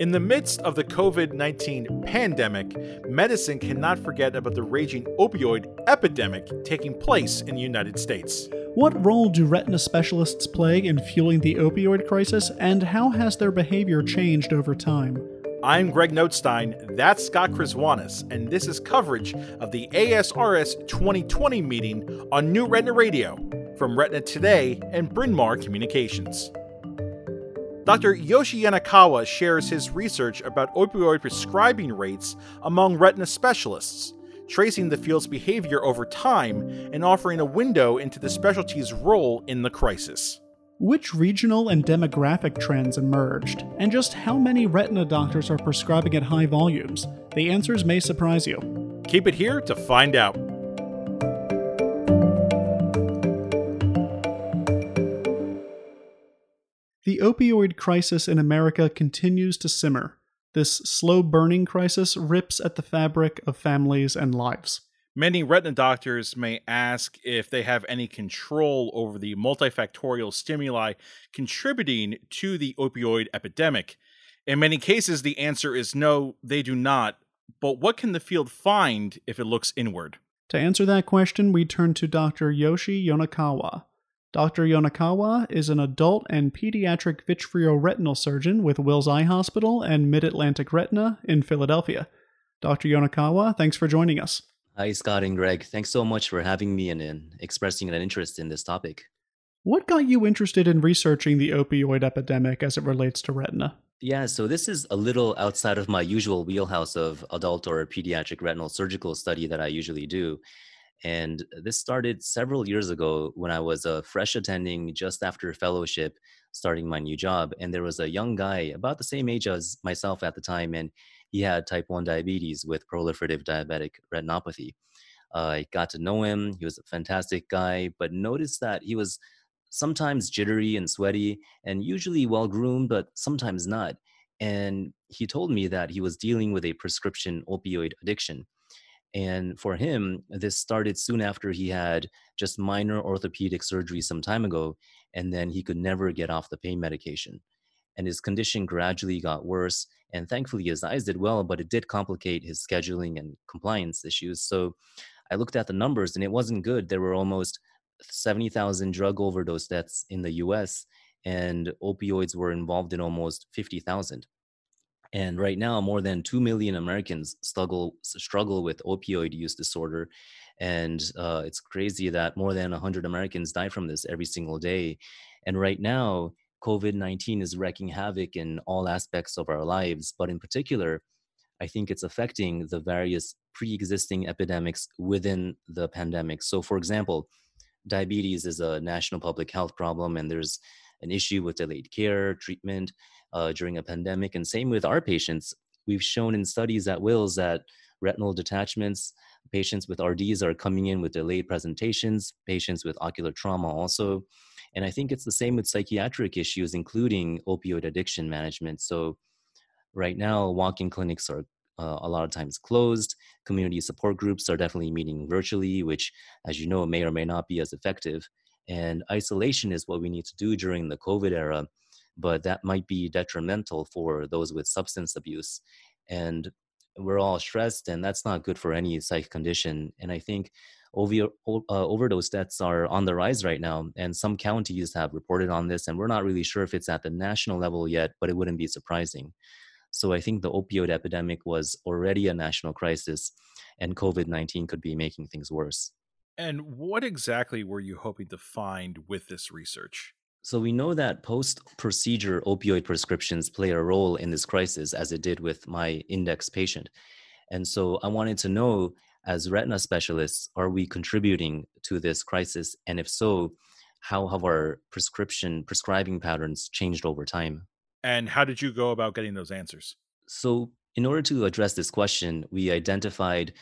In the midst of the COVID 19 pandemic, medicine cannot forget about the raging opioid epidemic taking place in the United States. What role do retina specialists play in fueling the opioid crisis, and how has their behavior changed over time? I'm Greg Notstein, that's Scott Krzywonos, and this is coverage of the ASRS 2020 meeting on New Retina Radio from Retina Today and Bryn Mawr Communications. Dr. Yoshi Yonekawa shares his research about opioid prescribing rates among retina specialists, tracing the field's behavior over time and offering a window into the specialty's role in the crisis. Which regional and demographic trends emerged, and just how many retina doctors are prescribing at high volumes? The answers may surprise you. Keep it here to find out. The opioid crisis in America continues to simmer. This slow burning crisis rips at the fabric of families and lives. Many retina doctors may ask if they have any control over the multifactorial stimuli contributing to the opioid epidemic. In many cases, the answer is no, they do not. But what can the field find if it looks inward? To answer that question, we turn to Dr. Yoshi Yonekawa. Dr. Yonekawa is an adult and pediatric vitreoretinal surgeon with Wills Eye Hospital and Mid Atlantic Retina in Philadelphia. Dr. Yonekawa, thanks for joining us. Hi, Scott and Greg. Thanks so much for having me and, and expressing an interest in this topic. What got you interested in researching the opioid epidemic as it relates to retina? Yeah, so this is a little outside of my usual wheelhouse of adult or pediatric retinal surgical study that I usually do. And this started several years ago when I was a fresh attending just after fellowship, starting my new job. And there was a young guy about the same age as myself at the time, and he had type 1 diabetes with proliferative diabetic retinopathy. Uh, I got to know him. He was a fantastic guy, but noticed that he was sometimes jittery and sweaty and usually well groomed, but sometimes not. And he told me that he was dealing with a prescription opioid addiction. And for him, this started soon after he had just minor orthopedic surgery some time ago, and then he could never get off the pain medication. And his condition gradually got worse. And thankfully, his eyes did well, but it did complicate his scheduling and compliance issues. So I looked at the numbers, and it wasn't good. There were almost 70,000 drug overdose deaths in the US, and opioids were involved in almost 50,000. And right now, more than 2 million Americans struggle, struggle with opioid use disorder. And uh, it's crazy that more than 100 Americans die from this every single day. And right now, COVID 19 is wreaking havoc in all aspects of our lives. But in particular, I think it's affecting the various pre existing epidemics within the pandemic. So, for example, diabetes is a national public health problem, and there's an issue with delayed care, treatment uh, during a pandemic. And same with our patients. We've shown in studies at Wills that retinal detachments, patients with RDs are coming in with delayed presentations, patients with ocular trauma also. And I think it's the same with psychiatric issues, including opioid addiction management. So, right now, walk in clinics are uh, a lot of times closed. Community support groups are definitely meeting virtually, which, as you know, may or may not be as effective. And isolation is what we need to do during the COVID era but that might be detrimental for those with substance abuse. And we're all stressed, and that's not good for any psych condition. And I think over, uh, overdose deaths are on the rise right now, and some counties have reported on this, and we're not really sure if it's at the national level yet, but it wouldn't be surprising. So I think the opioid epidemic was already a national crisis, and COVID 19 could be making things worse. And what exactly were you hoping to find with this research? So we know that post-procedure opioid prescriptions play a role in this crisis, as it did with my index patient. And so I wanted to know, as retina specialists, are we contributing to this crisis? And if so, how have our prescription prescribing patterns changed over time? And how did you go about getting those answers? So, in order to address this question, we identified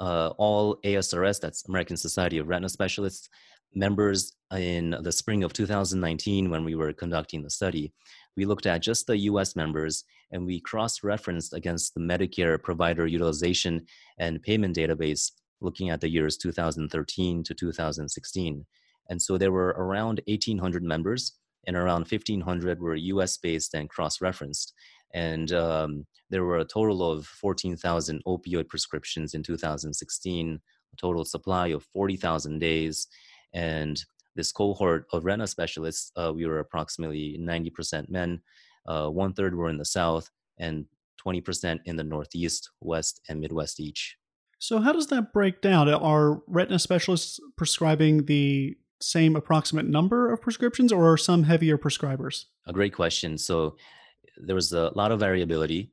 uh, all ASRS, that's American Society of Retina Specialists, members in the spring of 2019 when we were conducting the study. We looked at just the US members and we cross referenced against the Medicare provider utilization and payment database looking at the years 2013 to 2016. And so there were around 1,800 members, and around 1,500 were US based and cross referenced. And um, there were a total of 14,000 opioid prescriptions in 2016, a total supply of 40,000 days. And this cohort of retina specialists, uh, we were approximately 90% men, uh, one third were in the South, and 20% in the Northeast, West, and Midwest each. So, how does that break down? Are retina specialists prescribing the same approximate number of prescriptions, or are some heavier prescribers? A great question. So, there was a lot of variability.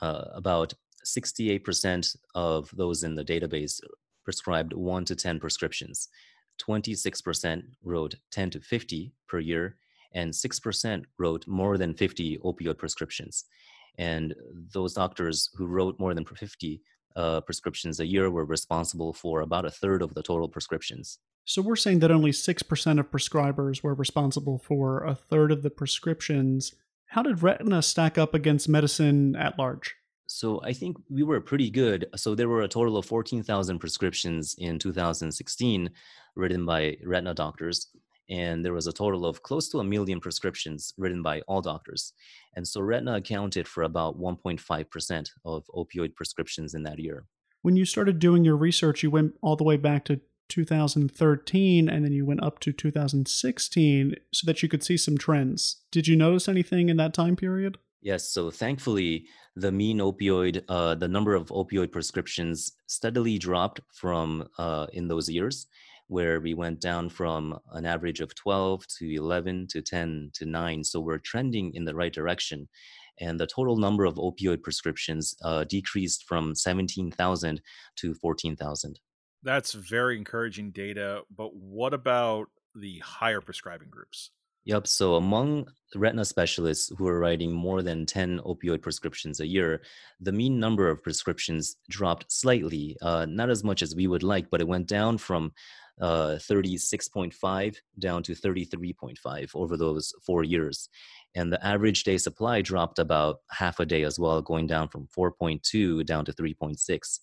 Uh, about 68% of those in the database prescribed 1 to 10 prescriptions. 26% wrote 10 to 50 per year, and 6% wrote more than 50 opioid prescriptions. And those doctors who wrote more than 50 uh, prescriptions a year were responsible for about a third of the total prescriptions. So we're saying that only 6% of prescribers were responsible for a third of the prescriptions. How did retina stack up against medicine at large? So I think we were pretty good. So there were a total of 14,000 prescriptions in 2016 written by retina doctors and there was a total of close to a million prescriptions written by all doctors. And so retina accounted for about 1.5% of opioid prescriptions in that year. When you started doing your research, you went all the way back to 2013 and then you went up to 2016 so that you could see some trends. Did you notice anything in that time period? Yes, so thankfully, the mean opioid, uh, the number of opioid prescriptions steadily dropped from uh, in those years where we went down from an average of 12 to 11 to 10 to 9. So we're trending in the right direction. And the total number of opioid prescriptions uh, decreased from 17,000 to 14,000. That's very encouraging data. But what about the higher prescribing groups? Yep. So among retina specialists who are writing more than 10 opioid prescriptions a year, the mean number of prescriptions dropped slightly, uh, not as much as we would like, but it went down from uh, 36.5 down to 33.5 over those four years. And the average day supply dropped about half a day as well, going down from 4.2 down to 3.6.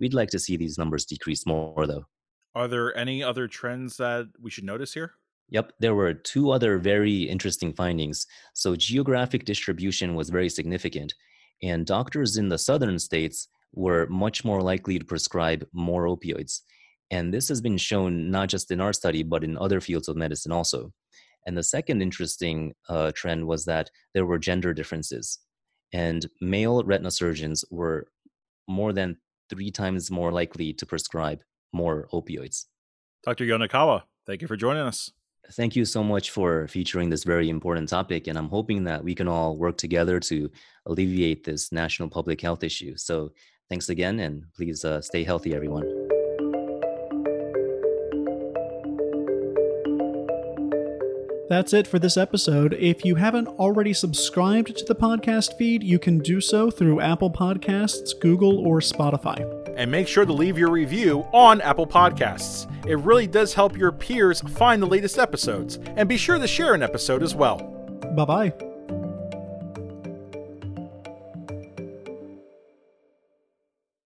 We'd like to see these numbers decrease more though. Are there any other trends that we should notice here? Yep, there were two other very interesting findings. So, geographic distribution was very significant, and doctors in the southern states were much more likely to prescribe more opioids. And this has been shown not just in our study, but in other fields of medicine also. And the second interesting uh, trend was that there were gender differences. And male retina surgeons were more than three times more likely to prescribe more opioids. Dr. Yonekawa, thank you for joining us. Thank you so much for featuring this very important topic. And I'm hoping that we can all work together to alleviate this national public health issue. So thanks again, and please uh, stay healthy, everyone. That's it for this episode. If you haven't already subscribed to the podcast feed, you can do so through Apple Podcasts, Google, or Spotify. And make sure to leave your review on Apple Podcasts. It really does help your peers find the latest episodes. And be sure to share an episode as well. Bye bye.